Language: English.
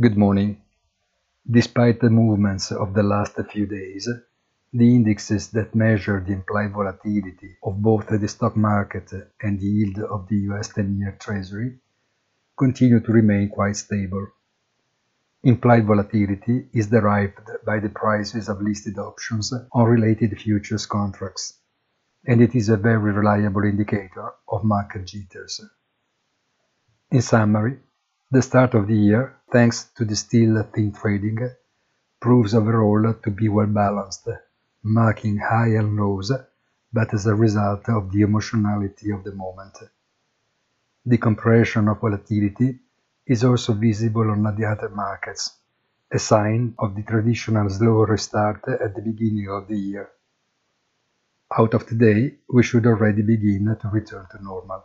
Good morning. Despite the movements of the last few days, the indexes that measure the implied volatility of both the stock market and the yield of the US 10-year Treasury continue to remain quite stable. Implied volatility is derived by the prices of listed options on related futures contracts, and it is a very reliable indicator of market jitters. In summary, the start of the year, thanks to the still thin trading, proves overall to be well balanced, marking high and lows, but as a result of the emotionality of the moment. The compression of volatility is also visible on the other markets, a sign of the traditional slow restart at the beginning of the year. Out of today, we should already begin to return to normal.